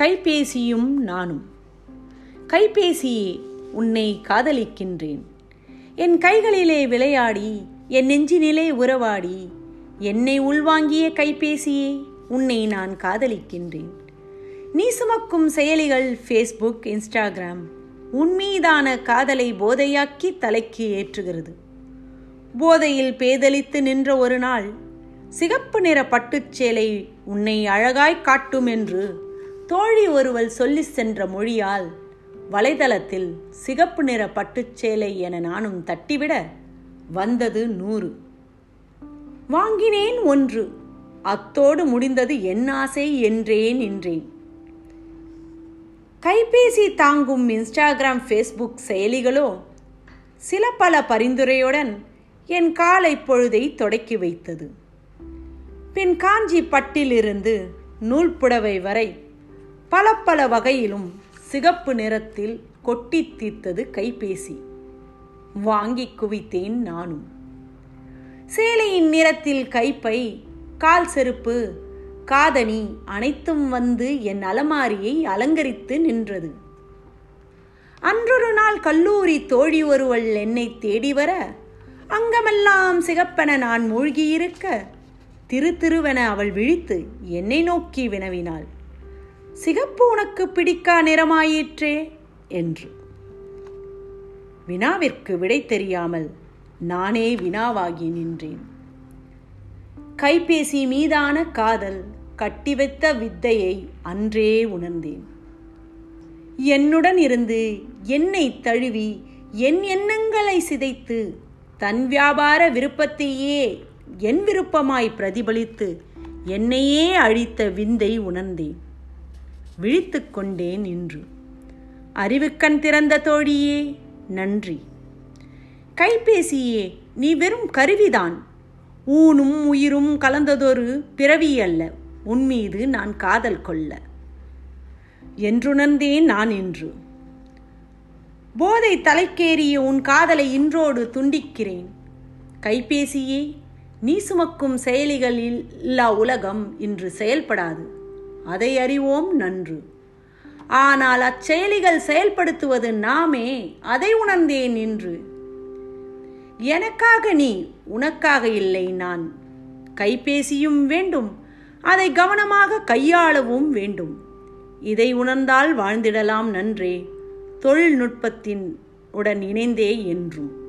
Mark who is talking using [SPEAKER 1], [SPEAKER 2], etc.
[SPEAKER 1] கைபேசியும் நானும். கைபேசியே உன்னை காதலிக்கின்றேன். என் கைகளிலே விளையாடி என் நெஞ்சினிலே உறவாடி என்னை உள்வாங்கிய கைபேசியே உன்னை நான் காதலிக்கின்றேன். நீ சுமக்கும் செயலிகள் ஃபேஸ்புக் இன்ஸ்டாகிராம் உன் மீதான காதலை போதையாக்கி தலைக்கு ஏற்றுகிறது. போதையில் பேதலித்து நின்ற ஒரு நாள் சிகப்பு நிற பட்டுச்சேலை உன்னை அழகாய் காட்டும் என்று தோழி ஒருவள் சொல்லி சென்ற மொழியால் வலைதளத்தில் சிகப்பு நிற பட்டுச்சேலை என நானும் தட்டிவிட வந்தது நூறு. வாங்கினேன் ஒன்று. அத்தோடு முடிந்தது என் ஆசை என்றே நின்றேன் கைபேசி தாங்கும் இன்ஸ்டாகிராம் ஃபேஸ்புக் செயலிகளோ சில பல பரிந்துரையுடன் என் காலை பொழுதை தொடக்கி வைத்தது. பின் காஞ்சி பட்டிலிருந்து நூல் புடவை வரை பல பல வகையிலும் சிகப்பு நிறத்தில் கொட்டி தீர்த்தது கைபேசி. வாங்கி குவித்தேன் நானும். சேலையின் நிறத்தில் கைப்பை கால் செருப்பு காதணி அனைத்தும் வந்து என் அலமாரியை அலங்கரித்து நின்றது. அன்றொரு நாள் கல்லூரி தோழி ஒருவள் என்னை தேடி வர அங்கமெல்லாம் சிகப்பென நான் மூழ்கியிருக்க திரு திருவென அவள் விழித்து என்னை நோக்கி வினவினாள். சிகப்பு உனக்கு பிடிக்கா நிறமாயிற்றே? என்று. வினாவிற்கு விடை தெரியாமல் நானே வினாவாகி நின்றேன். கைபேசி மீதான காதல் கட்டிவைத்த வித்தையை அன்றே உணர்ந்தேன். என்னுடன் இருந்து என்னை தழுவி என் எண்ணங்களை சிதைத்து தன் வியாபார விருப்பத்தையே என் விருப்பமாய் பிரதிபலித்து என்னையே அழித்த விந்தை உணர்ந்தேன். விழித்து கொண்டேன் இன்று அறிவுக்கண் திறந்த தோழியே நன்றி. கைபேசியே நீ வெறும் கருவிதான். ஊனும் உயிரும் கலந்ததொரு பிறவி அல்ல உன்மீது நான் காதல் கொள்ள. என்றுணர்ந்தேன் நான் இன்று போதை தலைக்கேறிய உன் காதலை இன்றோடு துண்டிக்கிறேன். கைபேசியே நீ சுமக்கும் செயலிகளில் இல்லா உலகம் இன்று செயல்படாது. அதை அறிவோம் நன்று. ஆனால் அச்செயலிகள் செயல்படுத்துவது நாமே அதை உணர்ந்தேன் நின்று. எனக்காக நீ உனக்காக இல்லை நான். கைபேசியும் வேண்டும். அதை கவனமாக கையாளவும் வேண்டும். இதை உணர்ந்தால் வாழ்ந்திடலாம் நன்றே. தொழில்நுட்பத்தின் உடன் இணைந்தே என்றும்.